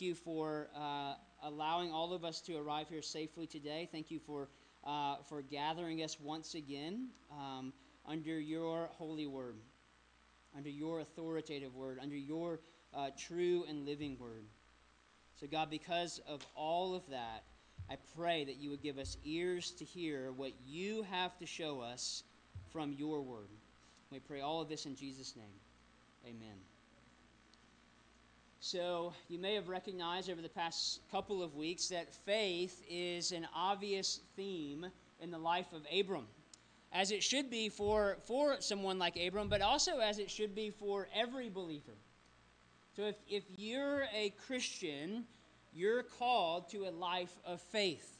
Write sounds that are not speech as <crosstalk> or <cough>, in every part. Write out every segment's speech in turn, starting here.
you for uh, allowing all of us to arrive here safely today. Thank you for, uh, for gathering us once again um, under your holy word, under your authoritative word, under your uh, true and living word. So, God, because of all of that, I pray that you would give us ears to hear what you have to show us from your word. We pray all of this in Jesus' name. Amen. So, you may have recognized over the past couple of weeks that faith is an obvious theme in the life of Abram, as it should be for, for someone like Abram, but also as it should be for every believer. So, if, if you're a Christian, you're called to a life of faith.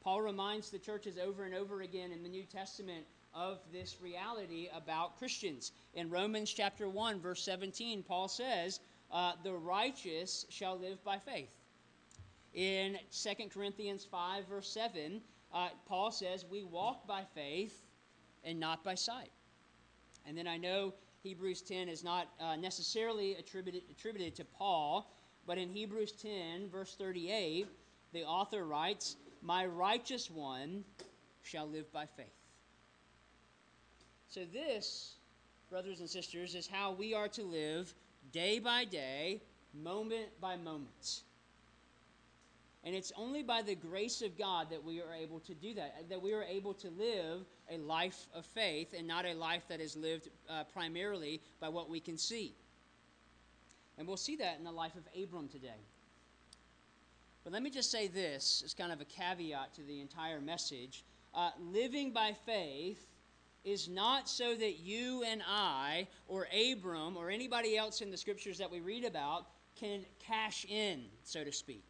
Paul reminds the churches over and over again in the New Testament of this reality about Christians. In Romans chapter 1, verse 17, Paul says, uh, the righteous shall live by faith. In 2 Corinthians 5, verse 7, uh, Paul says, We walk by faith and not by sight. And then I know Hebrews 10 is not uh, necessarily attributed, attributed to Paul, but in Hebrews 10, verse 38, the author writes, My righteous one shall live by faith. So, this, brothers and sisters, is how we are to live day by day, moment by moment. And it's only by the grace of God that we are able to do that, that we are able to live a life of faith and not a life that is lived uh, primarily by what we can see. And we'll see that in the life of Abram today. But let me just say this as kind of a caveat to the entire message. Uh, living by faith is not so that you and I, or Abram, or anybody else in the scriptures that we read about, can cash in, so to speak.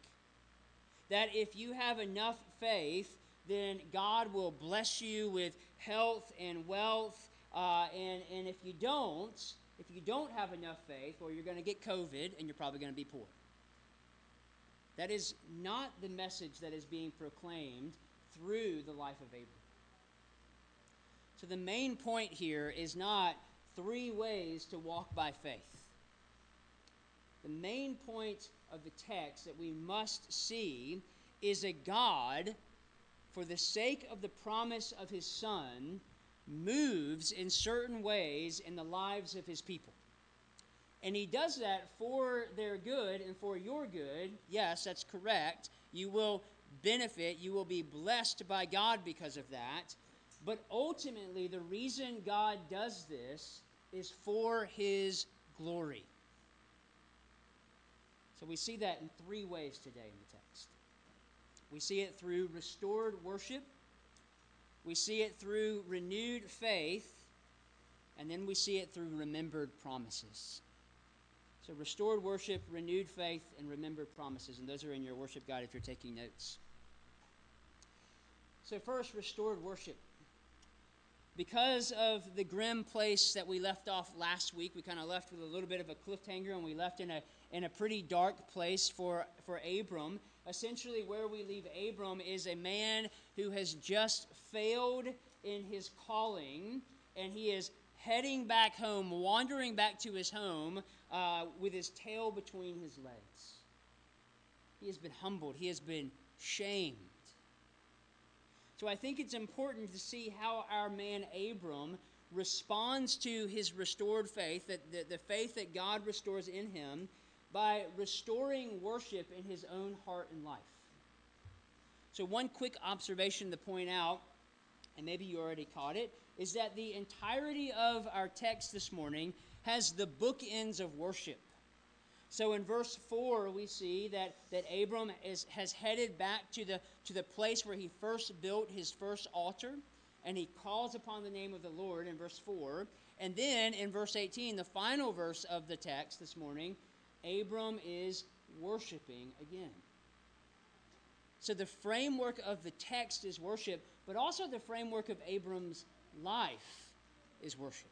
That if you have enough faith, then God will bless you with health and wealth. Uh, and, and if you don't, if you don't have enough faith, well, you're going to get COVID and you're probably going to be poor. That is not the message that is being proclaimed through the life of Abraham. So the main point here is not three ways to walk by faith. The main point of the text that we must see is a God, for the sake of the promise of his Son, moves in certain ways in the lives of his people. And he does that for their good and for your good. Yes, that's correct. You will benefit, you will be blessed by God because of that. But ultimately, the reason God does this is for his glory. So we see that in three ways today in the text. We see it through restored worship, we see it through renewed faith, and then we see it through remembered promises. So, restored worship, renewed faith, and remembered promises. And those are in your worship guide if you're taking notes. So, first, restored worship because of the grim place that we left off last week, we kind of left with a little bit of a cliffhanger and we left in a, in a pretty dark place for, for Abram. Essentially, where we leave Abram is a man who has just failed in his calling and he is heading back home, wandering back to his home uh, with his tail between his legs. He has been humbled, he has been shamed. So I think it's important to see how our man Abram responds to his restored faith, that the, the faith that God restores in him, by restoring worship in his own heart and life. So, one quick observation to point out, and maybe you already caught it, is that the entirety of our text this morning has the bookends of worship. So in verse 4, we see that, that Abram is, has headed back to the, to the place where he first built his first altar, and he calls upon the name of the Lord in verse 4. And then in verse 18, the final verse of the text this morning, Abram is worshiping again. So the framework of the text is worship, but also the framework of Abram's life is worship.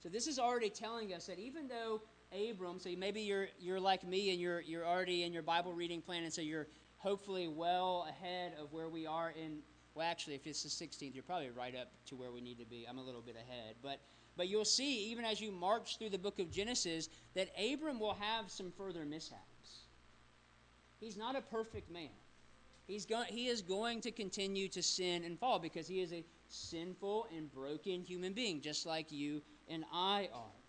So this is already telling us that even though Abram, so maybe you're, you're like me and you're, you're already in your Bible reading plan, and so you're hopefully well ahead of where we are in, well, actually, if it's the 16th, you're probably right up to where we need to be. I'm a little bit ahead. But But you'll see, even as you march through the book of Genesis, that Abram will have some further mishaps. He's not a perfect man. He's going. he is going to continue to sin and fall because he is a sinful and broken human being, just like you and I are.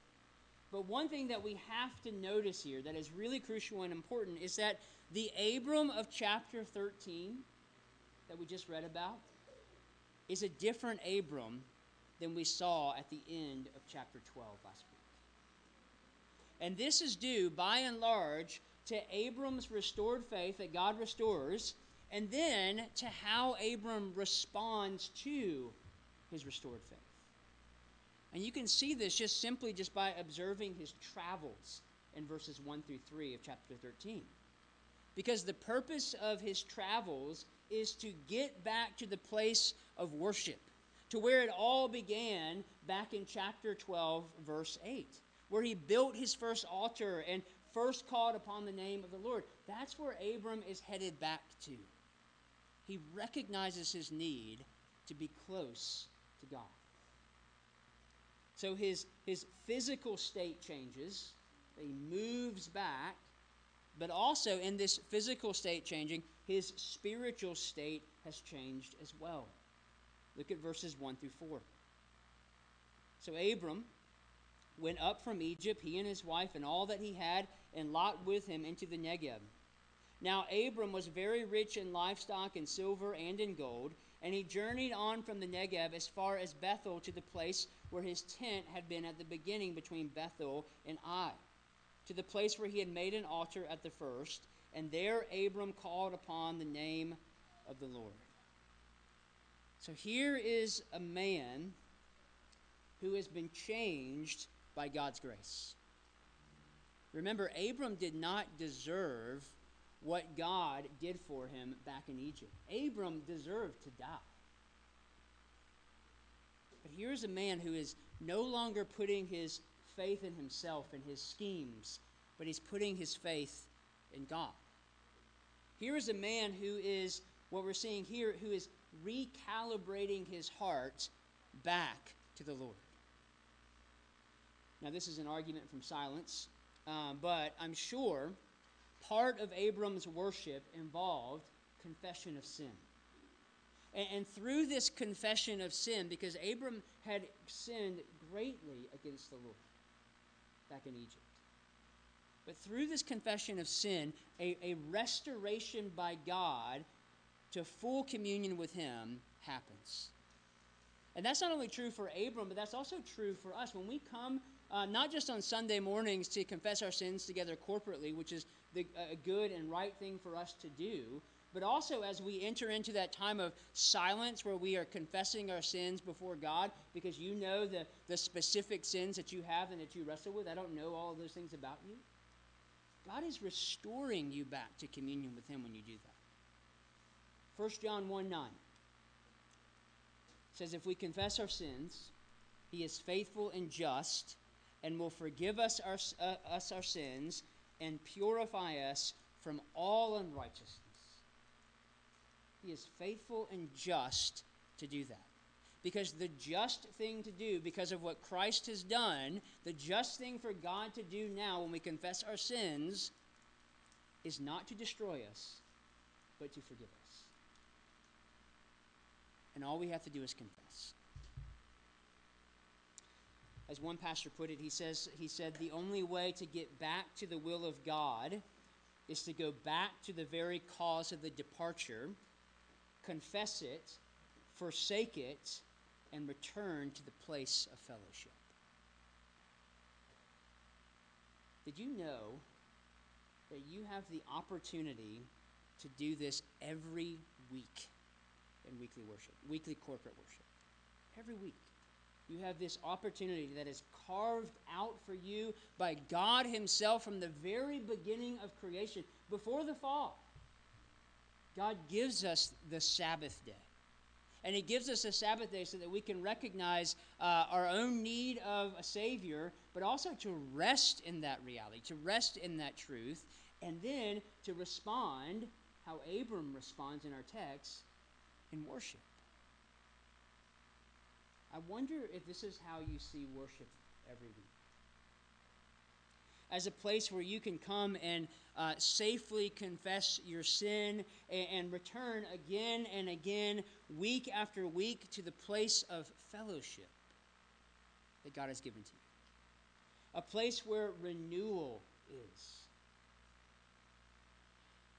But one thing that we have to notice here that is really crucial and important is that the Abram of chapter 13 that we just read about is a different Abram than we saw at the end of chapter 12 last week. And this is due, by and large, to Abram's restored faith that God restores, and then to how Abram responds to his restored faith. And you can see this just simply just by observing his travels in verses 1 through 3 of chapter 13. Because the purpose of his travels is to get back to the place of worship, to where it all began back in chapter 12, verse 8, where he built his first altar and first called upon the name of the Lord. That's where Abram is headed back to. He recognizes his need to be close to God. So his, his physical state changes, he moves back, but also in this physical state changing, his spiritual state has changed as well. Look at verses 1 through 4. So Abram went up from Egypt, he and his wife, and all that he had, and Lot with him into the Negeb. Now Abram was very rich in livestock, in silver, and in gold, and he journeyed on from the Negeb as far as Bethel to the place where his tent had been at the beginning between Bethel and Ai, to the place where he had made an altar at the first and there Abram called upon the name of the Lord. So here is a man who has been changed by God's grace. Remember, Abram did not deserve what God did for him back in Egypt. Abram deserved to die. But here's a man who is no longer putting his faith in himself and his schemes, but he's putting his faith in God. Here is a man who is, what we're seeing here, who is recalibrating his heart back to the Lord. Now, this is an argument from silence, um, but I'm sure part of Abram's worship involved confession of sin. And, and, through this confession of sin, because Abram had sinned greatly against the Lord back in Egypt, but through this confession of sin, a, a restoration by God to full communion with Him happens. And that's not only true for Abram, but that's also true for us. When we come, uh, not just on Sunday mornings to confess our sins together corporately, which is the, a good and right thing for us to do, but also as we enter into that time of silence where we are confessing our sins before God, because you know the, the specific sins that you have and that you wrestle with. I don't know all of those things about you. God is restoring you back to communion with Him when you do that. 1 John 1 9 says, If we confess our sins, He is faithful and just and will forgive us our, uh, us our sins and purify us from all unrighteousness. He is faithful and just to do that. Because the just thing to do, because of what Christ has done, the just thing for God to do now when we confess our sins is not to destroy us, but to forgive us. And all we have to do is confess. As one pastor put it, he says he said the only way to get back to the will of God is to go back to the very cause of the departure, confess it, forsake it, and return to the place of fellowship. Did you know that you have the opportunity to do this every week in weekly worship, weekly corporate worship? Every week. You have this opportunity that is carved out for you by God Himself from the very beginning of creation, before the fall. God gives us the Sabbath day. And He gives us a Sabbath day so that we can recognize uh, our own need of a Savior, but also to rest in that reality, to rest in that truth, and then to respond how Abram responds in our text in worship. I wonder if this is how you see worship every week. As a place where you can come and uh, safely confess your sin and, and return again and again, week after week, to the place of fellowship that God has given to you. A place where renewal is.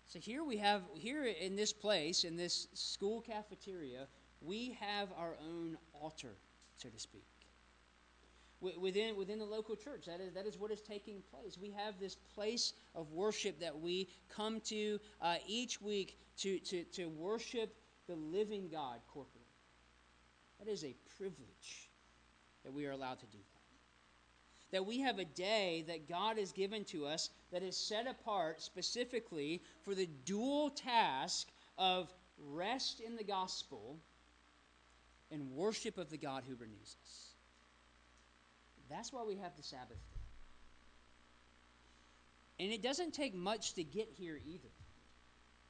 So here we have, here in this place, in this school cafeteria, we have our own altar, so to speak. Within, within the local church, that is, that is what is taking place. We have this place of worship that we come to uh, each week to, to, to worship the living God corporately. That is a privilege that we are allowed to do that. That we have a day that God has given to us that is set apart specifically for the dual task of rest in the gospel and worship of the God who renews us. That's why we have the Sabbath. And it doesn't take much to get here either.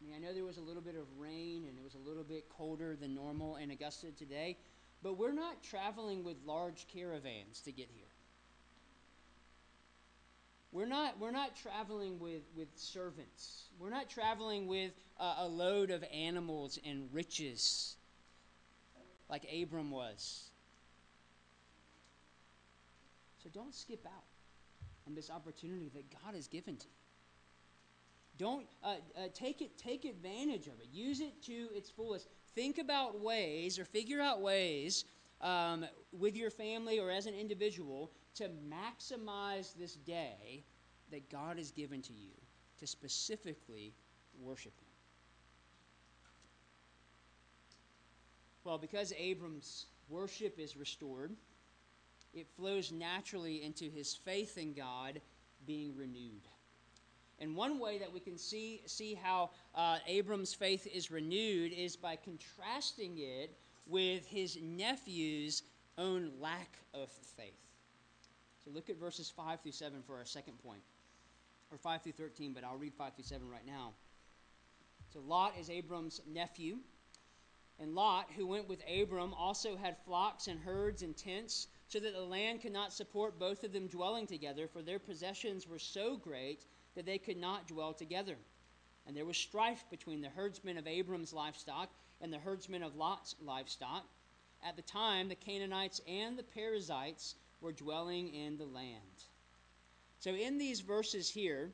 I mean, I know there was a little bit of rain and it was a little bit colder than normal in Augusta today, but we're not traveling with large caravans to get here. We're not, we're not traveling with, with servants. We're not traveling with a load of animals and riches like Abram was. So don't skip out on this opportunity that God has given to you. Don't uh, uh, take it. Take advantage of it. Use it to its fullest. Think about ways, or figure out ways, um, with your family or as an individual, to maximize this day that God has given to you to specifically worship Him. Well, because Abram's worship is restored, it flows naturally into his faith in God being renewed. And one way that we can see, see how uh, Abram's faith is renewed is by contrasting it with his nephew's own lack of faith. So look at verses 5 through 7 for our second point, or 5 through 13, but I'll read 5 through 7 right now. So Lot is Abram's nephew. And Lot, who went with Abram, also had flocks and herds and tents, so that the land could not support both of them dwelling together, for their possessions were so great that they could not dwell together. And there was strife between the herdsmen of Abram's livestock and the herdsmen of Lot's livestock. At the time, the Canaanites and the Perizzites were dwelling in the land. So, in these verses here,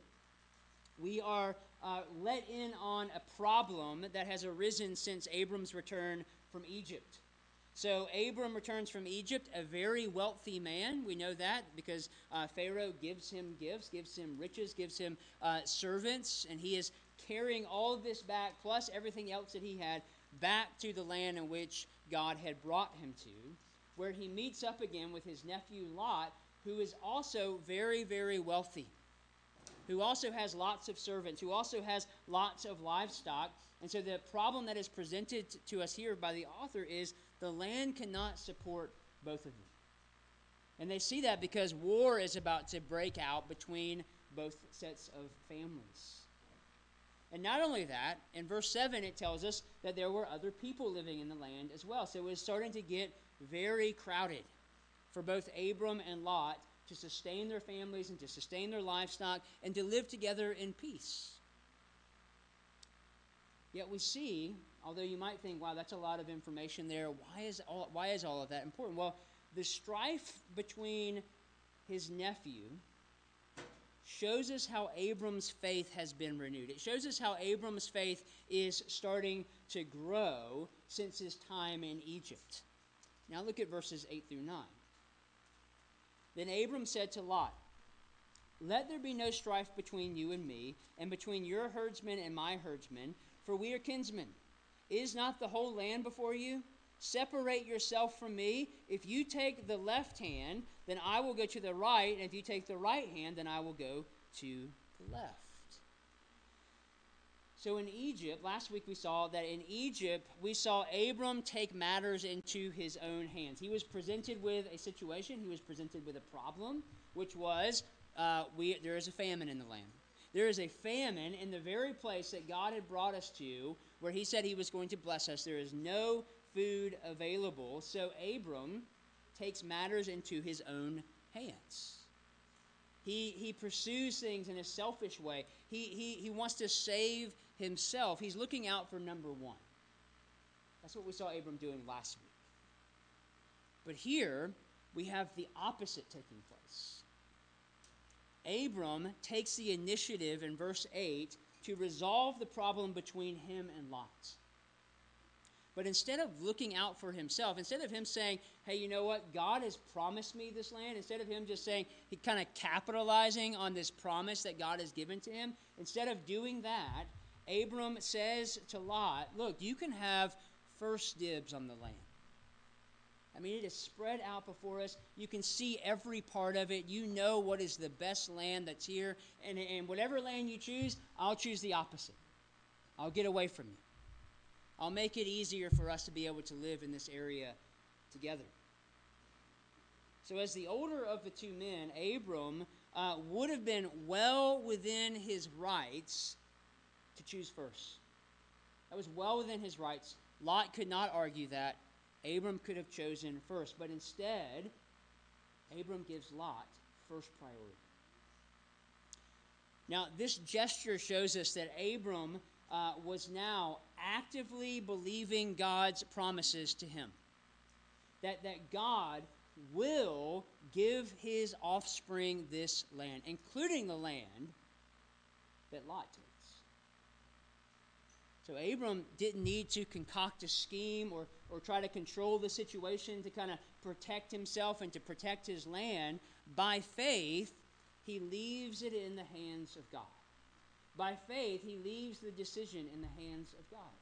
we are uh, let in on a problem that has arisen since Abram's return from Egypt. So Abram returns from Egypt, a very wealthy man. We know that because uh, Pharaoh gives him gifts, gives him riches, gives him uh, servants, and he is carrying all of this back, plus everything else that he had, back to the land in which God had brought him to, where he meets up again with his nephew Lot, who is also very, very wealthy who also has lots of servants, who also has lots of livestock. And so the problem that is presented to us here by the author is the land cannot support both of them. And they see that because war is about to break out between both sets of families. And not only that, in verse 7, it tells us that there were other people living in the land as well. So it was starting to get very crowded for both Abram and Lot to sustain their families and to sustain their livestock and to live together in peace. Yet we see, although you might think, wow, that's a lot of information there, why is all, why is all of that important? Well, the strife between his nephew shows us how Abram's faith has been renewed. It shows us how Abram's faith is starting to grow since his time in Egypt. Now look at verses 8 through 9. Then Abram said to Lot, Let there be no strife between you and me, and between your herdsmen and my herdsmen, for we are kinsmen. Is not the whole land before you? Separate yourself from me. If you take the left hand, then I will go to the right, and if you take the right hand, then I will go to the left. So in Egypt, last week we saw that in Egypt, we saw Abram take matters into his own hands. He was presented with a situation, he was presented with a problem, which was uh, we, there is a famine in the land. There is a famine in the very place that God had brought us to, where he said he was going to bless us. There is no food available. So Abram takes matters into his own hands. He, he pursues things in a selfish way. He, he, he wants to save himself. He's looking out for number one. That's what we saw Abram doing last week. But here, we have the opposite taking place. Abram takes the initiative in verse 8 to resolve the problem between him and Lot. But instead of looking out for himself, instead of him saying, hey, you know what, God has promised me this land, instead of him just saying, he kind of capitalizing on this promise that God has given to him, instead of doing that, Abram says to Lot, look, you can have first dibs on the land. I mean, it is spread out before us. You can see every part of it. You know what is the best land that's here. And, and whatever land you choose, I'll choose the opposite. I'll get away from you. I'll make it easier for us to be able to live in this area together. So, as the older of the two men, Abram uh, would have been well within his rights to choose first. That was well within his rights. Lot could not argue that. Abram could have chosen first, but instead, Abram gives Lot first priority. Now, this gesture shows us that Abram uh, was now actively believing God's promises to him. That, that God will give his offspring this land, including the land that Lot takes. So Abram didn't need to concoct a scheme or, or try to control the situation to kind of protect himself and to protect his land. By faith, he leaves it in the hands of God. By faith, he leaves the decision in the hands of God.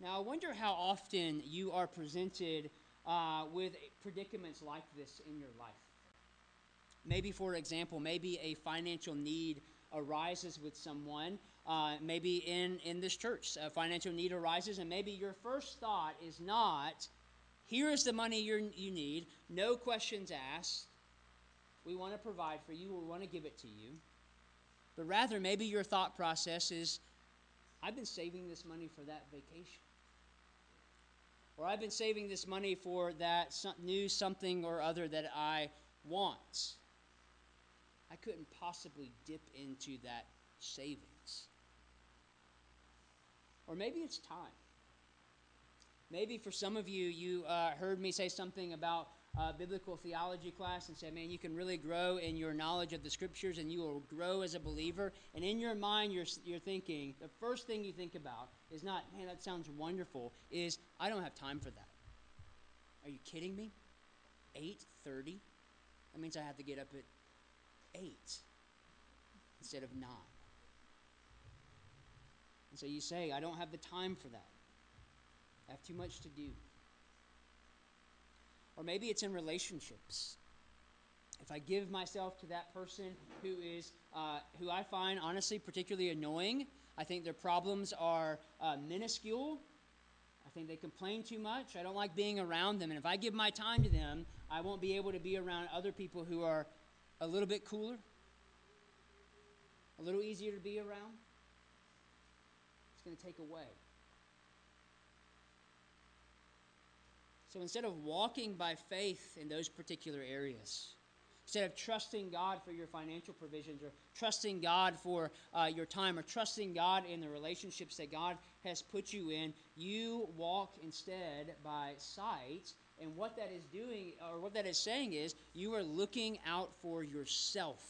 Now, I wonder how often you are presented uh, with predicaments like this in your life. Maybe, for example, maybe a financial need arises with someone uh, maybe in, in this church, a financial need arises, and maybe your first thought is not, here is the money you you need, no questions asked. We want to provide for you, we want to give it to you. But rather, maybe your thought process is, I've been saving this money for that vacation. Or I've been saving this money for that new something or other that I want. I couldn't possibly dip into that saving. Or maybe it's time. Maybe for some of you, you uh, heard me say something about uh, biblical theology class and said, man, you can really grow in your knowledge of the scriptures and you will grow as a believer. And in your mind, you're, you're thinking, the first thing you think about is not, man, that sounds wonderful, is, I don't have time for that. Are you kidding me? 8.30? That means I have to get up at 8 instead of 9. And so you say, I don't have the time for that. I have too much to do. Or maybe it's in relationships. If I give myself to that person who is, uh, who I find honestly particularly annoying, I think their problems are uh, minuscule. I think they complain too much. I don't like being around them. And if I give my time to them, I won't be able to be around other people who are a little bit cooler, a little easier to be around going to take away. So instead of walking by faith in those particular areas, instead of trusting God for your financial provisions or trusting God for uh, your time or trusting God in the relationships that God has put you in, you walk instead by sight. And what that is doing, or what that is saying, is you are looking out for yourself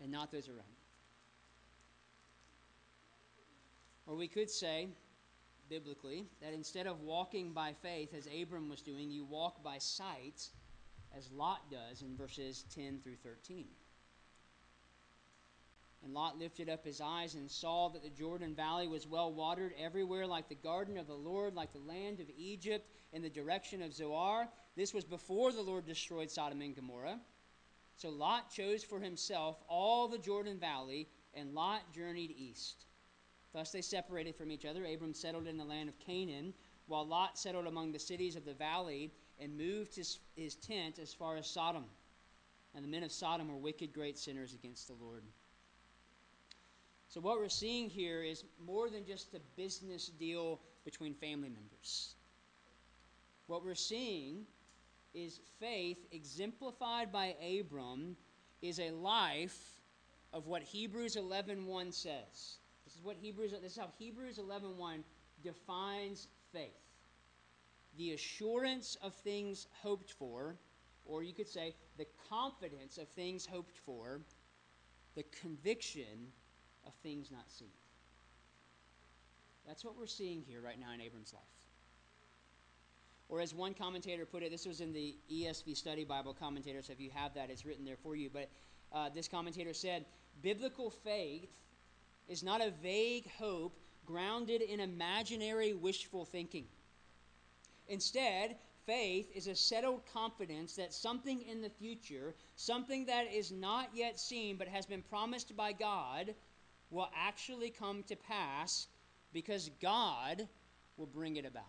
and not those around Or we could say, biblically, that instead of walking by faith as Abram was doing, you walk by sight as Lot does in verses 10 through 13. And Lot lifted up his eyes and saw that the Jordan Valley was well watered everywhere, like the garden of the Lord, like the land of Egypt, in the direction of Zoar. This was before the Lord destroyed Sodom and Gomorrah. So Lot chose for himself all the Jordan Valley, and Lot journeyed east. Thus they separated from each other. Abram settled in the land of Canaan, while Lot settled among the cities of the valley and moved his, his tent as far as Sodom. And the men of Sodom were wicked, great sinners against the Lord. So, what we're seeing here is more than just a business deal between family members. what we're seeing is faith exemplified by Abram is a life of what Hebrews 11:1 says. Is what Hebrews this is how Hebrews 11:1 defines faith. The assurance of things hoped for, or you could say the confidence of things hoped for, the conviction of things not seen. That's what we're seeing here right now in Abram's life. Or as one commentator put it, this was in the ESV Study Bible commentator, so if you have that, it's written there for you. But uh, this commentator said, Biblical faith is not a vague hope grounded in imaginary wishful thinking. Instead, faith is a settled confidence that something in the future, something that is not yet seen but has been promised by God, will actually come to pass because God will bring it about.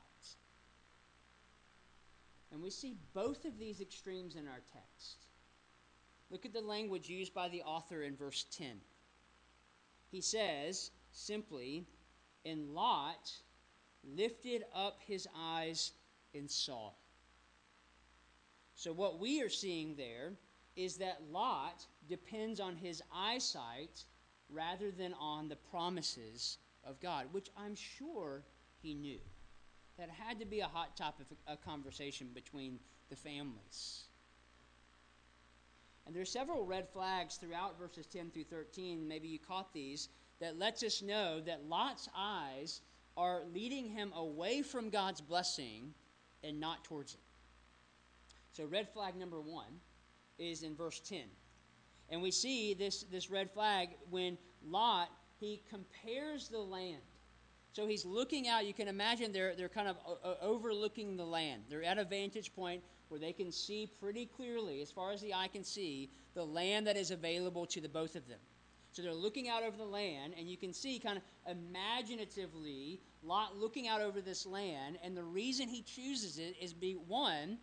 And we see both of these extremes in our text. Look at the language used by the author in verse 10. He says simply, And Lot lifted up his eyes and saw. So, what we are seeing there is that Lot depends on his eyesight rather than on the promises of God, which I'm sure he knew. That had to be a hot topic of conversation between the families. And there are several red flags throughout verses 10 through 13. Maybe you caught these that lets us know that Lot's eyes are leading him away from God's blessing and not towards it. So, red flag number one is in verse 10. And we see this, this red flag when Lot he compares the land. So he's looking out. You can imagine they're, they're kind of overlooking the land. They're at a vantage point where they can see pretty clearly, as far as the eye can see, the land that is available to the both of them. So they're looking out over the land, and you can see kind of imaginatively Lot looking out over this land. And the reason he chooses it is be one,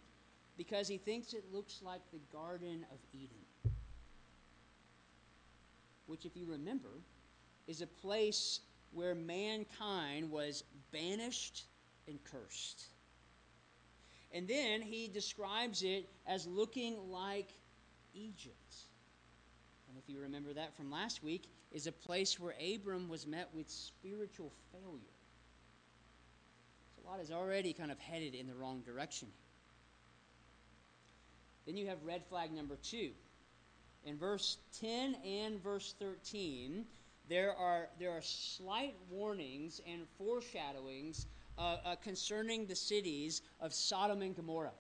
because he thinks it looks like the Garden of Eden. Which, if you remember, is a place where mankind was banished and cursed. And then he describes it as looking like Egypt. And if you remember that from last week, is a place where Abram was met with spiritual failure. So Lot is already kind of headed in the wrong direction. Then you have red flag number two. In verse 10 and verse 13, there are, there are slight warnings and foreshadowings uh, concerning the cities of Sodom and Gomorrah.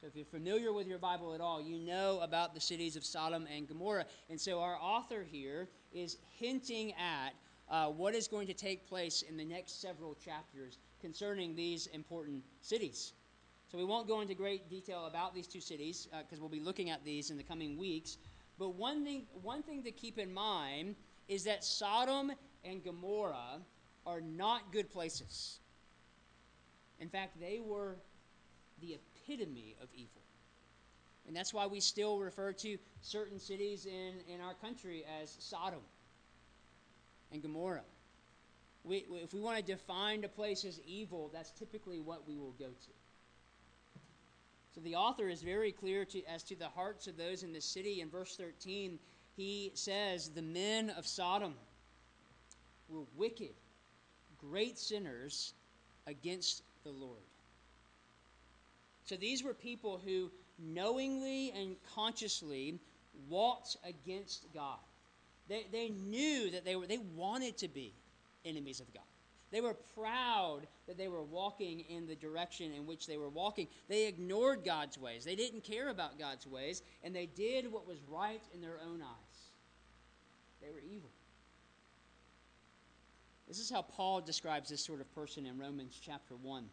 So, if you're familiar with your Bible at all, you know about the cities of Sodom and Gomorrah. And so, our author here is hinting at uh, what is going to take place in the next several chapters concerning these important cities. So, we won't go into great detail about these two cities because uh, we'll be looking at these in the coming weeks. But one thing, one thing to keep in mind is that Sodom and Gomorrah are not good places. In fact, they were the epitome of evil. And that's why we still refer to certain cities in, in our country as Sodom and Gomorrah. We, if we want to define a place as evil, that's typically what we will go to. So the author is very clear to, as to the hearts of those in the city. In verse 13, he says, The men of Sodom were wicked, great sinners against the Lord. So these were people who knowingly and consciously walked against God. They, they knew that they were they wanted to be enemies of God. They were proud that they were walking in the direction in which they were walking. They ignored God's ways. They didn't care about God's ways, and they did what was right in their own eyes. They were evil. This is how Paul describes this sort of person in Romans chapter 1.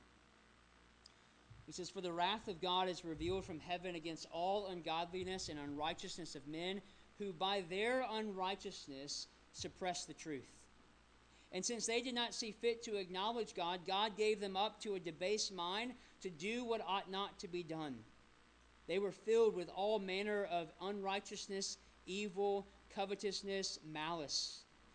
He says, For the wrath of God is revealed from heaven against all ungodliness and unrighteousness of men who by their unrighteousness suppress the truth. And since they did not see fit to acknowledge God, God gave them up to a debased mind to do what ought not to be done. They were filled with all manner of unrighteousness, evil, covetousness, malice.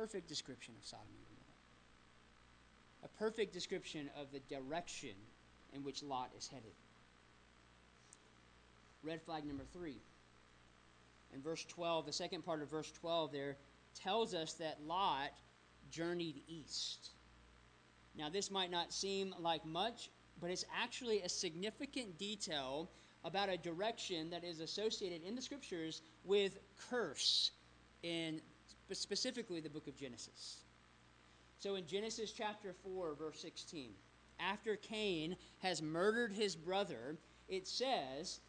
Perfect description of Sodom and Gomorrah. A perfect description of the direction in which Lot is headed. Red flag number three. In verse 12, the second part of verse 12 there tells us that Lot journeyed east. Now, this might not seem like much, but it's actually a significant detail about a direction that is associated in the scriptures with curse in specifically the book of Genesis. So in Genesis chapter 4 verse 16, after Cain has murdered his brother, it says,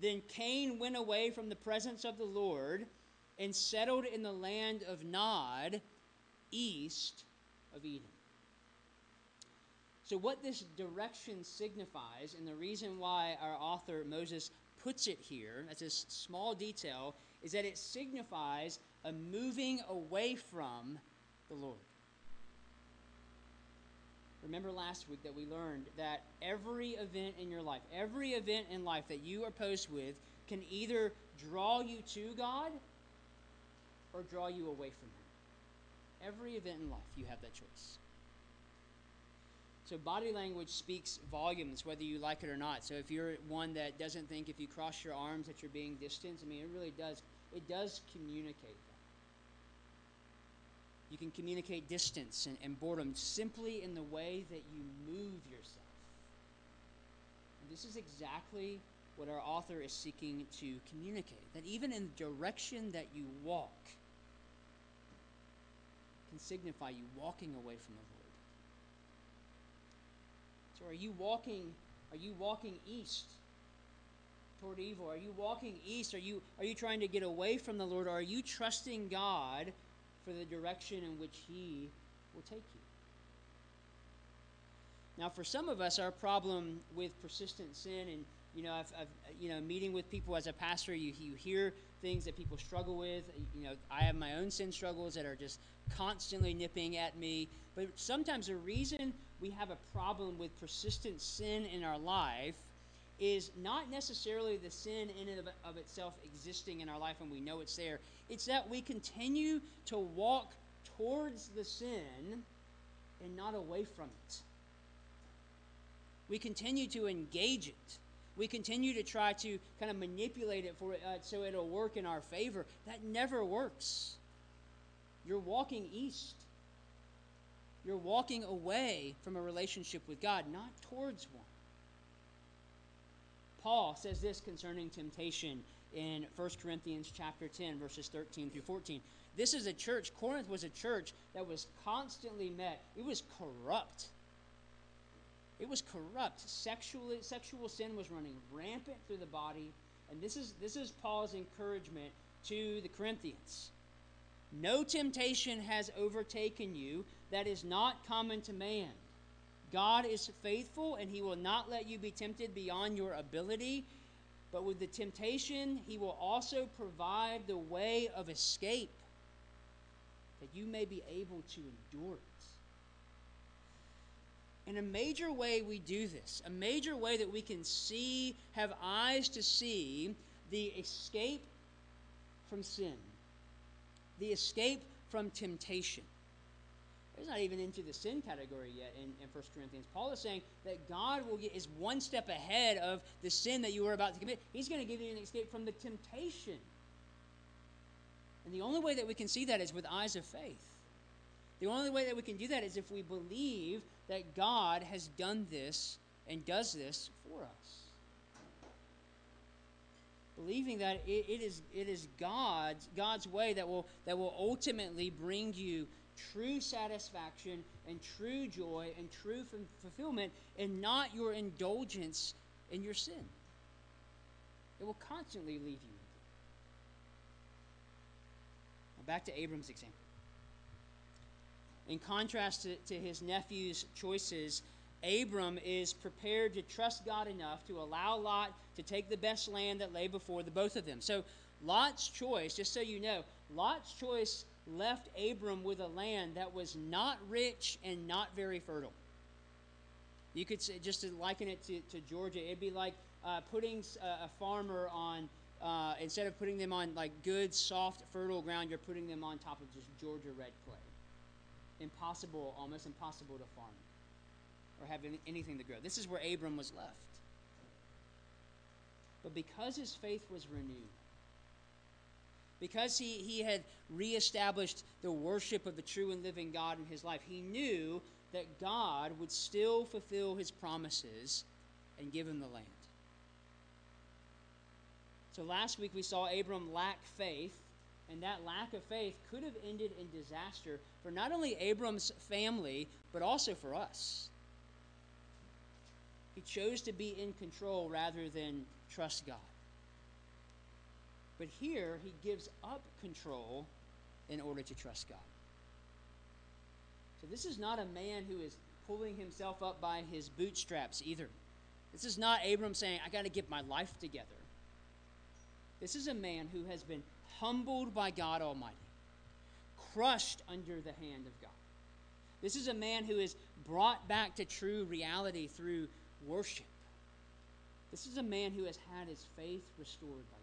then Cain went away from the presence of the Lord and settled in the land of Nod, east of Eden. So, what this direction signifies, and the reason why our author Moses puts it here as a small detail, is that it signifies a moving away from the Lord. Remember last week that we learned that every event in your life, every event in life that you are posed with, can either draw you to God or draw you away from Him. Every event in life, you have that choice. So body language speaks volumes, whether you like it or not. So if you're one that doesn't think if you cross your arms that you're being distant, I mean, it really does. It does communicate. You can communicate distance and, and boredom simply in the way that you move yourself. And this is exactly what our author is seeking to communicate. That even in the direction that you walk can signify you walking away from the Lord. So are you walking are you walking east toward evil? Are you walking east? Are you are you trying to get away from the Lord? Or are you trusting God for the direction in which he will take you? Now, for some of us, our problem with persistent sin, and you know, I've, I've, you know, meeting with people as a pastor, you you hear things that people struggle with. You know, I have my own sin struggles that are just constantly nipping at me. But sometimes the reason we have a problem with persistent sin in our life is not necessarily the sin in and of, of itself existing in our life and we know it's there. It's that we continue to walk towards the sin and not away from it. We continue to engage it. We continue to try to kind of manipulate it for uh, so it'll work in our favor. That never works. You're walking east. You're walking away from a relationship with God, not towards one. Paul says this concerning temptation in 1 Corinthians chapter 10 verses 13 through 14. This is a church Corinth was a church that was constantly met. It was corrupt. It was corrupt. Sexually sexual sin was running rampant through the body, and this is this is Paul's encouragement to the Corinthians. No temptation has overtaken you that is not common to man. God is faithful, and he will not let you be tempted beyond your ability. But with the temptation, he will also provide the way of escape that you may be able to endure it. In a major way, we do this. A major way that we can see, have eyes to see the escape from sin the escape from temptation. It's not even into the sin category yet in, in 1 Corinthians. Paul is saying that God will get, is one step ahead of the sin that you were about to commit. He's going to give you an escape from the temptation. And the only way that we can see that is with eyes of faith. The only way that we can do that is if we believe that God has done this and does this for us believing that it, it is it is God's God's way that will that will ultimately bring you true satisfaction and true joy and true fulfillment and not your indulgence in your sin. It will constantly leave you. Now back to Abram's example. In contrast to, to his nephew's choices, Abram is prepared to trust God enough to allow Lot to take the best land that lay before the both of them. So, Lot's choice, just so you know, Lot's choice left Abram with a land that was not rich and not very fertile. You could say, just to liken it to, to Georgia, it'd be like uh, putting a, a, farmer on, uh, instead of putting them on like good, soft, fertile ground, you're putting them on top of just Georgia red clay. Impossible, almost impossible to farm or have any, anything to grow. This is where Abram was left. But because his faith was renewed, because he, he had reestablished the worship of the true and living God in his life, he knew that God would still fulfill his promises and give him the land. So last week we saw Abram lack faith, and that lack of faith could have ended in disaster for not only Abram's family, but also for us. He chose to be in control rather than trust God. But here, he gives up control in order to trust God. So this is not a man who is pulling himself up by his bootstraps either. This is not Abram saying, I got to get my life together. This is a man who has been humbled by God Almighty, crushed under the hand of God. This is a man who is brought back to true reality through worship. This is a man who has had his faith restored by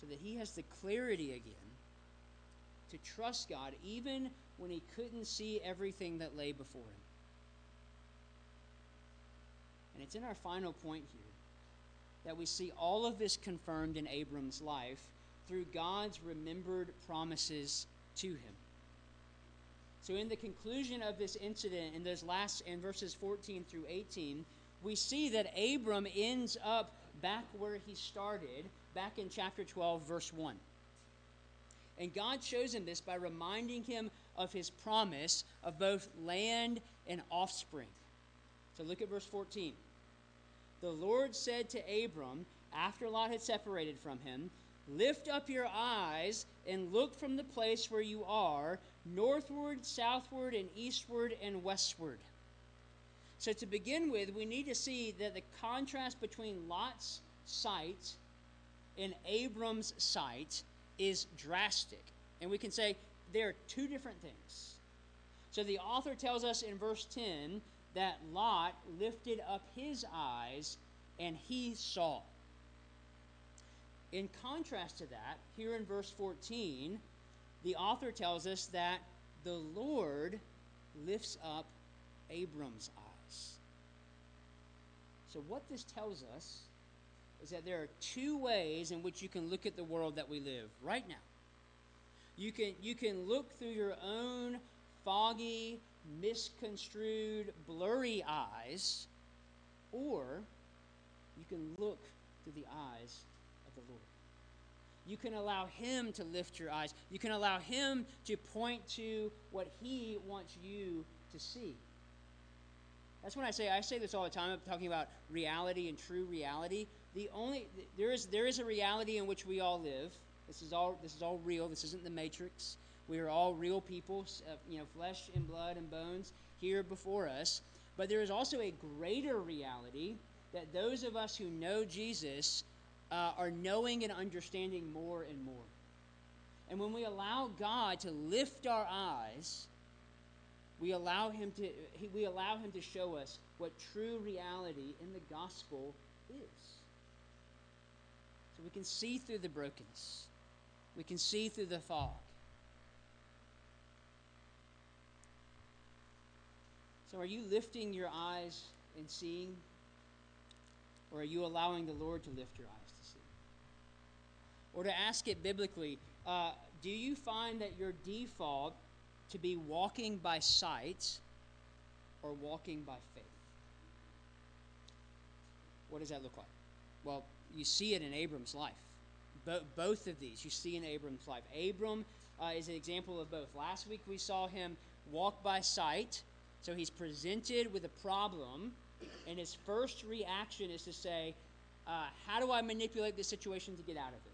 so that he has the clarity again to trust God even when he couldn't see everything that lay before him. And it's in our final point here that we see all of this confirmed in Abram's life through God's remembered promises to him. So, in the conclusion of this incident, in those last, in verses 14 through 18, we see that Abram ends up back where he started back in chapter 12, verse 1. And God shows him this by reminding him of his promise of both land and offspring. So look at verse 14. The Lord said to Abram, after Lot had separated from him, Lift up your eyes and look from the place where you are, northward, southward, and eastward and westward. So, to begin with, we need to see that the contrast between Lot's sight in Abram's sight is drastic. And we can say there are two different things. So the author tells us in verse 10 that Lot lifted up his eyes and he saw. In contrast to that, here in verse 14, the author tells us that the Lord lifts up Abram's eyes. So, what this tells us is that there are two ways in which you can look at the world that we live right now. You can, you can look through your own foggy, misconstrued, blurry eyes, or you can look through the eyes of the Lord. You can allow Him to lift your eyes. You can allow Him to point to what He wants you to see. That's when I say, I say this all the time. I'm talking about reality and true reality the only there is there is a reality in which we all live. This is all this is all real. This isn't the Matrix. We are all real people, uh, you know, flesh and blood and bones here before us. But there is also a greater reality that those of us who know Jesus uh, are knowing and understanding more and more. And when we allow God to lift our eyes, we allow him to we allow him to show us what true reality in the gospel is. So we can see through the brokenness, we can see through the fog. So, are you lifting your eyes and seeing? Or are you allowing the Lord to lift your eyes to see? Or to ask it biblically, uh, do you find that your default to be walking by sight or walking by faith? What does that look like? Well, you see it in Abram's life. Bo- both of these you see in Abram's life. Abram uh, is an example of both. Last week we saw him walk by sight. So he's presented with a problem, and his first reaction is to say, uh, How do I manipulate the situation to get out of it?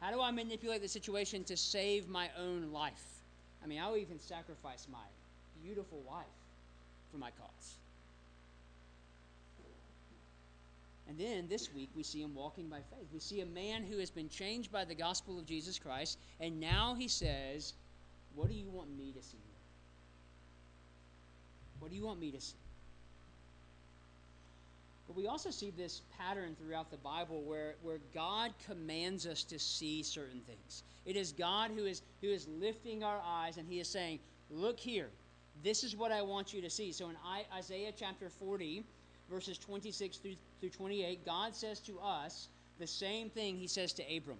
How do I manipulate the situation to save my own life? I mean, I'll even sacrifice my beautiful wife for my cause. And then this week, we see him walking by faith. We see a man who has been changed by the gospel of Jesus Christ, and now he says, What do you want me to see? What do you want me to see? But we also see this pattern throughout the Bible where, where God commands us to see certain things. It is God who is, who is lifting our eyes and He is saying, Look here, this is what I want you to see. So in Isaiah chapter 40, verses 26 through, through 28, God says to us the same thing He says to Abram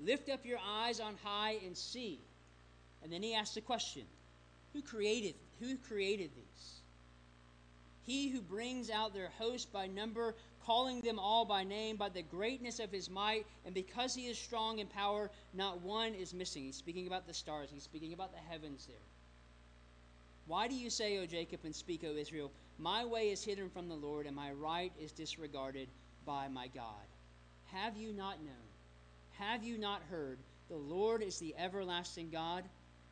Lift up your eyes on high and see. And then He asks the question Who created, who created these? He who brings out their host by number, calling them all by name, by the greatness of his might, and because he is strong in power, not one is missing. He's speaking about the stars, he's speaking about the heavens there. Why do you say, O Jacob, and speak, O Israel, My way is hidden from the Lord, and my right is disregarded by my God? Have you not known? Have you not heard? The Lord is the everlasting God,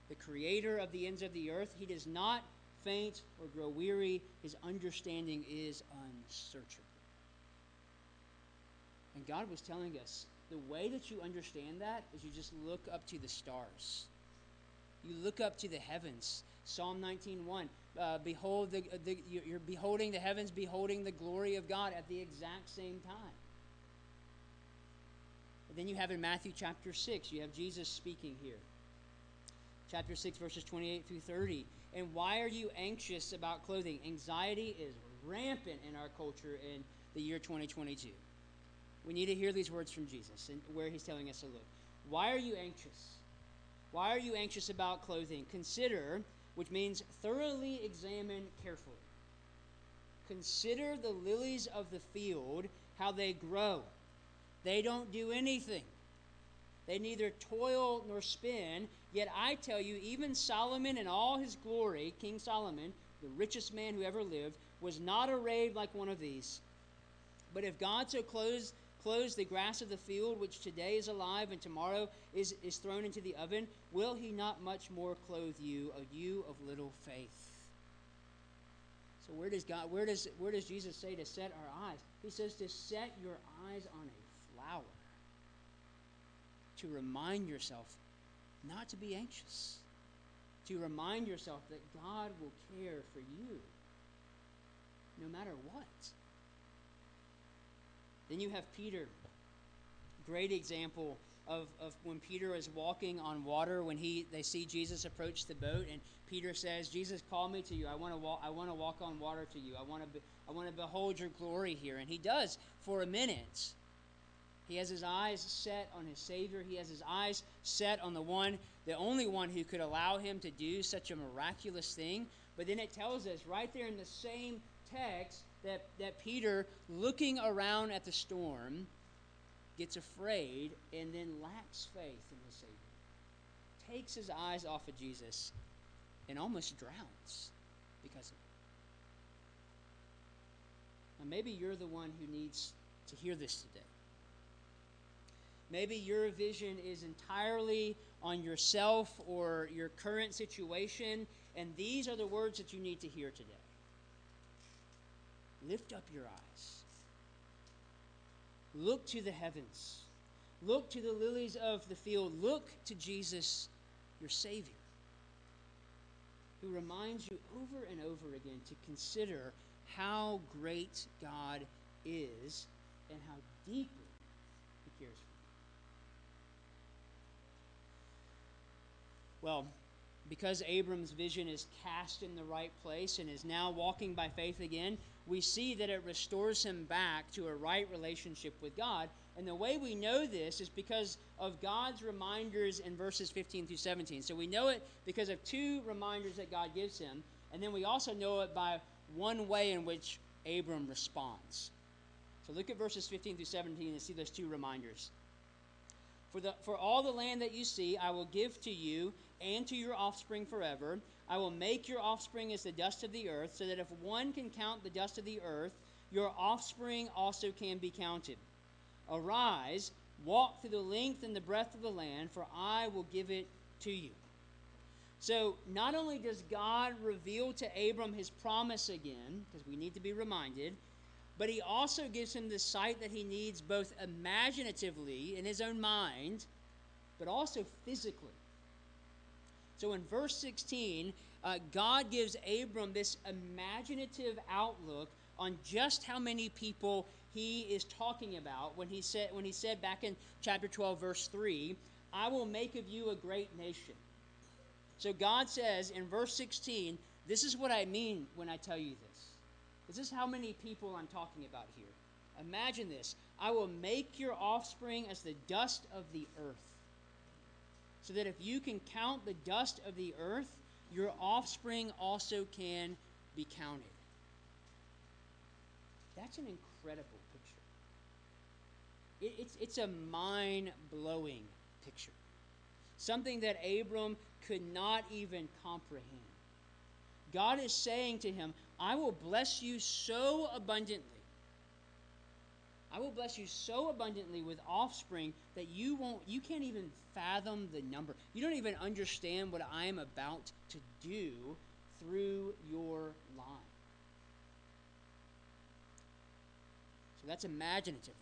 the creator of the ends of the earth. He does not faint or grow weary. His understanding is unsearchable. And God was telling us the way that you understand that is you just look up to the stars. You look up to the heavens. Psalm 19:1. Uh, behold, the, the, you're beholding the heavens, beholding the glory of God at the exact same time. Then you have in Matthew chapter 6, you have Jesus speaking here. Chapter 6, verses 28 through 30. And why are you anxious about clothing? Anxiety is rampant in our culture in the year 2022. We need to hear these words from Jesus and where he's telling us to look. Why are you anxious? Why are you anxious about clothing? Consider, which means thoroughly examine carefully. Consider the lilies of the field, how they grow. They don't do anything. They neither toil nor spin. Yet I tell you, even Solomon in all his glory, King Solomon, the richest man who ever lived, was not arrayed like one of these. But if God so clothes, clothes the grass of the field, which today is alive and tomorrow is, is thrown into the oven, will he not much more clothe you, a you of little faith? So where does God where does where does Jesus say to set our eyes? He says to set your eyes on a flower. To remind yourself not to be anxious, to remind yourself that God will care for you no matter what. Then you have Peter, great example of, of when Peter is walking on water when he they see Jesus approach the boat and Peter says, "Jesus, call me to you. I want to walk. I want to walk on water to you. I want to. Be, I want to behold your glory here." And he does for a minute. He has his eyes set on his Savior. He has his eyes set on the one, the only one who could allow him to do such a miraculous thing. But then it tells us right there in the same text that, that Peter, looking around at the storm, gets afraid and then lacks faith in his Savior. Takes his eyes off of Jesus and almost drowns because of it. Now, maybe you're the one who needs to hear this today. Maybe your vision is entirely on yourself or your current situation, and these are the words that you need to hear today. Lift up your eyes. Look to the heavens. Look to the lilies of the field. Look to Jesus, your Savior, who reminds you over and over again to consider how great God is and how deeply He cares for you. Well, because Abram's vision is cast in the right place and is now walking by faith again, we see that it restores him back to a right relationship with God. And the way we know this is because of God's reminders in verses 15 through 17. So we know it because of two reminders that God gives him, and then we also know it by one way in which Abram responds. So look at verses 15 through 17 and see those two reminders. For, the, for all the land that you see, I will give to you and to your offspring forever. I will make your offspring as the dust of the earth, so that if one can count the dust of the earth, your offspring also can be counted. Arise, walk through the length and the breadth of the land, for I will give it to you. So, not only does God reveal to Abram his promise again, because we need to be reminded, but he also gives him the sight that he needs both imaginatively in his own mind, but also physically. So in verse 16, uh, God gives Abram this imaginative outlook on just how many people he is talking about when he said when he said back in chapter 12 verse 3 i will make of you a great nation. So god says in verse 16 this is what i mean when i tell you this. This is how many people i'm talking about here. Imagine this. I will make your offspring as the dust of the earth so that if you can count the dust of the earth your offspring also can be counted that's an incredible picture. It, it's, it's a mind blowing picture. Something that Abram could not even comprehend. God is saying to him, I will bless you so abundantly. I will bless you so abundantly with offspring that you won't you can't even fathom the number. You don't even understand what I am about to do through your line. So that's imaginatively.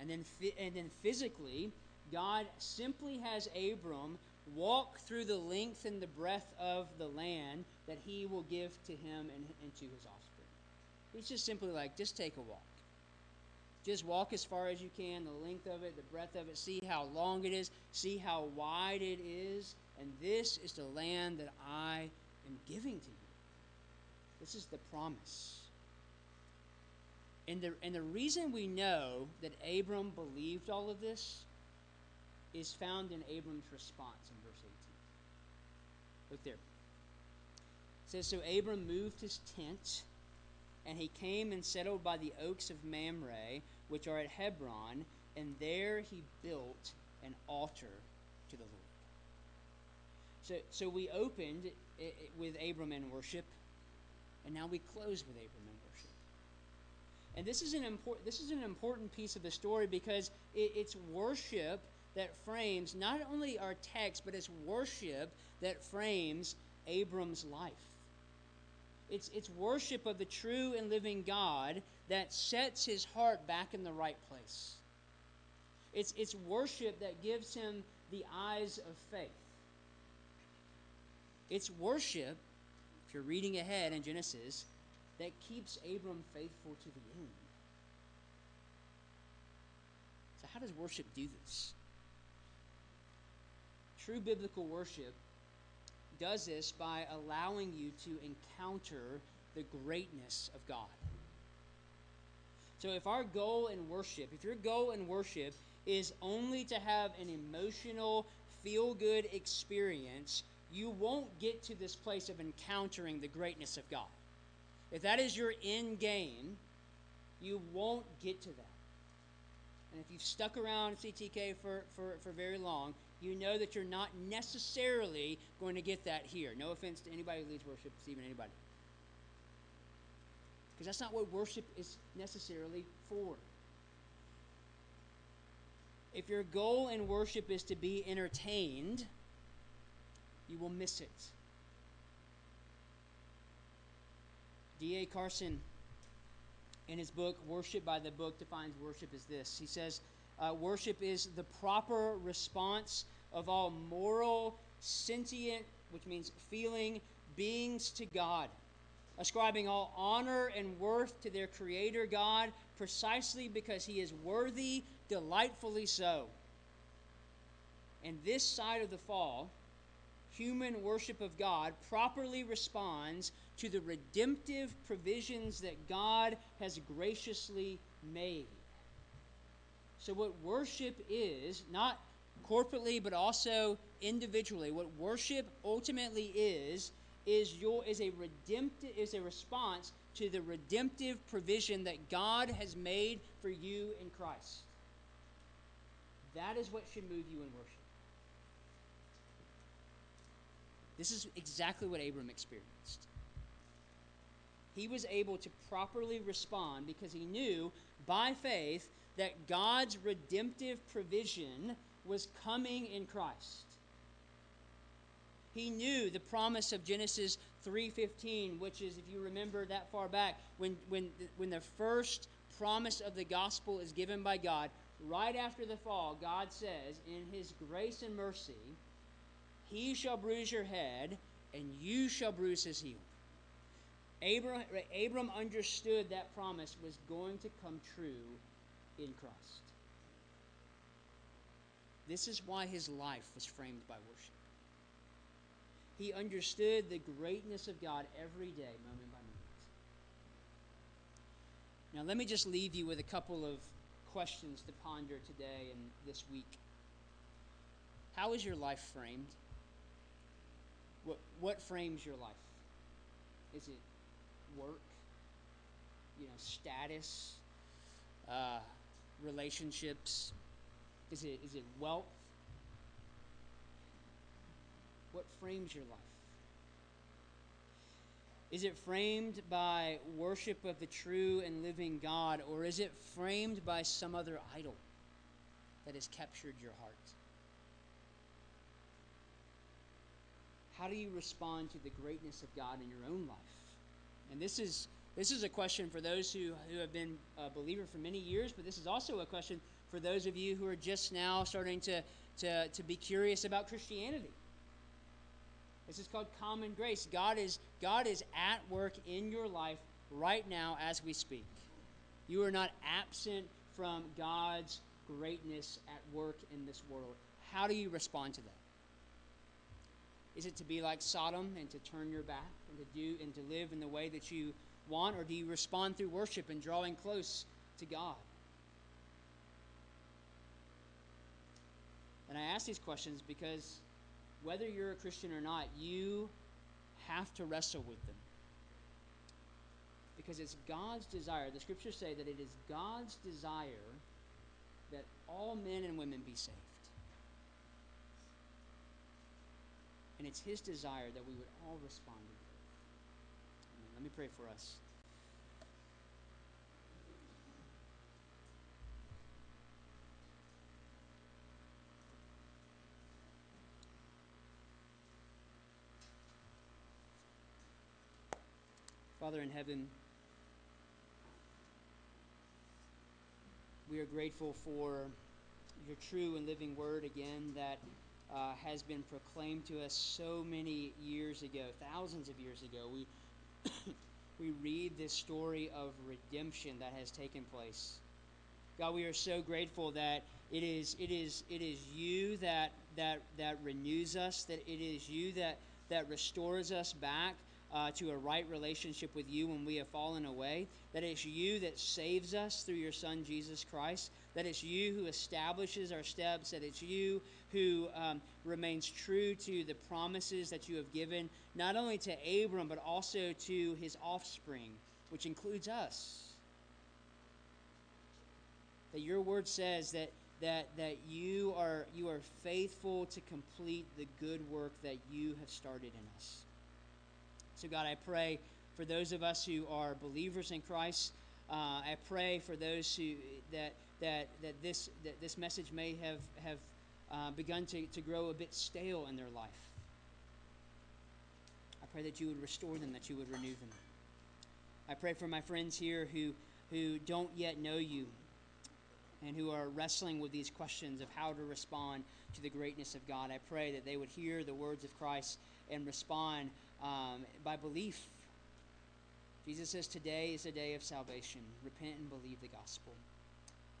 And then, and then physically, God simply has Abram walk through the length and the breadth of the land that he will give to him and, and to his offspring. He's just simply like, just take a walk. Just walk as far as you can, the length of it, the breadth of it, see how long it is, see how wide it is, and this is the land that I am giving to you. This is the promise. And the, and the reason we know that Abram believed all of this is found in Abram's response in verse 18. Look there. It says, So Abram moved his tent, and he came and settled by the oaks of Mamre, which are at Hebron, and there he built an altar to the Lord. So, so we opened it, it, with Abram in worship, and now we close with Abram in worship. And this is an important this is an important piece of the story because it, it's worship that frames not only our text, but it's worship that frames Abram's life. It's, it's worship of the true and living God that sets his heart back in the right place. It's, it's worship that gives him the eyes of faith. It's worship, if you're reading ahead in Genesis, that keeps Abram faithful to the end. So, how does worship do this? True biblical worship does this by allowing you to encounter the greatness of God. So, if our goal in worship, if your goal in worship is only to have an emotional, feel good experience, you won't get to this place of encountering the greatness of God. If that is your end game, you won't get to that. And if you've stuck around CTK for, for, for very long, you know that you're not necessarily going to get that here. No offense to anybody who leads worship, even anybody. Because that's not what worship is necessarily for. If your goal in worship is to be entertained, you will miss it. D.A. Carson, in his book, Worship by the Book, defines worship as this. He says, uh, Worship is the proper response of all moral, sentient, which means feeling, beings to God, ascribing all honor and worth to their Creator God precisely because He is worthy, delightfully so. And this side of the fall, human worship of God properly responds to the redemptive provisions that God has graciously made. So, what worship is, not corporately but also individually, what worship ultimately is, is your is a redemptive is a response to the redemptive provision that God has made for you in Christ. That is what should move you in worship. This is exactly what Abram experienced. He was able to properly respond because he knew by faith that God's redemptive provision was coming in Christ. He knew the promise of Genesis 3:15, which is if you remember that far back, when when when the first promise of the gospel is given by God, right after the fall, God says, in his grace and mercy, he shall bruise your head and you shall bruise his heel. Abram, Abram understood that promise was going to come true in Christ. This is why his life was framed by worship. He understood the greatness of God every day, moment by moment. Now, let me just leave you with a couple of questions to ponder today and this week. How is your life framed? What, what frames your life? Is it work? You know, status? Uh, relationships? Is it, is it wealth? What frames your life? Is it framed by worship of the true and living God, or is it framed by some other idol that has captured your heart? How do you respond to the greatness of God in your own life? And this is this is a question for those who, who have been a believer for many years, but this is also a question for those of you who are just now starting to, to, to be curious about Christianity. This is called common grace. God is, God is at work in your life right now as we speak. You are not absent from God's greatness at work in this world. How do you respond to that? Is it to be like Sodom and to turn your back and to do and to live in the way that you want, or do you respond through worship and drawing close to God? And I ask these questions because whether you're a Christian or not, you have to wrestle with them. Because it's God's desire. The scriptures say that it is God's desire that all men and women be saved. And it's His desire that we would all respond to faith. Let me pray for us. Father in heaven, we are grateful for your true and living word again that uh, has been proclaimed to us so many years ago, thousands of years ago. We, <coughs> we read this story of redemption that has taken place. God, we are so grateful that it is, it is, it is you that, that, that renews us, that it is you that, that restores us back uh, to a right relationship with you when we have fallen away, that it's you that saves us through your Son, Jesus Christ, that it's you who establishes our steps, that it's you who um, remains true to the promises that you have given, not only to Abram, but also to his offspring, which includes us. That your word says that that that you are you are faithful to complete the good work that you have started in us. So, God, I pray for those of us who are believers in Christ. Uh, I pray for those who that that that this that this message may have have uh, begun to, to grow a bit stale in their life. I pray that you would restore them, that you would renew them. I pray for my friends here who who don't yet know you and who are wrestling with these questions of how to respond to the greatness of God. I pray that they would hear the words of Christ and respond um, by belief. Jesus says, Today is a day of salvation. Repent and believe the gospel.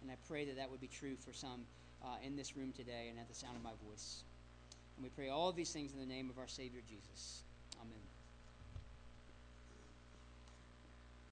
And I pray that that would be true for some uh, in this room today and at the sound of my voice. And we pray all of these things in the name of our Savior Jesus.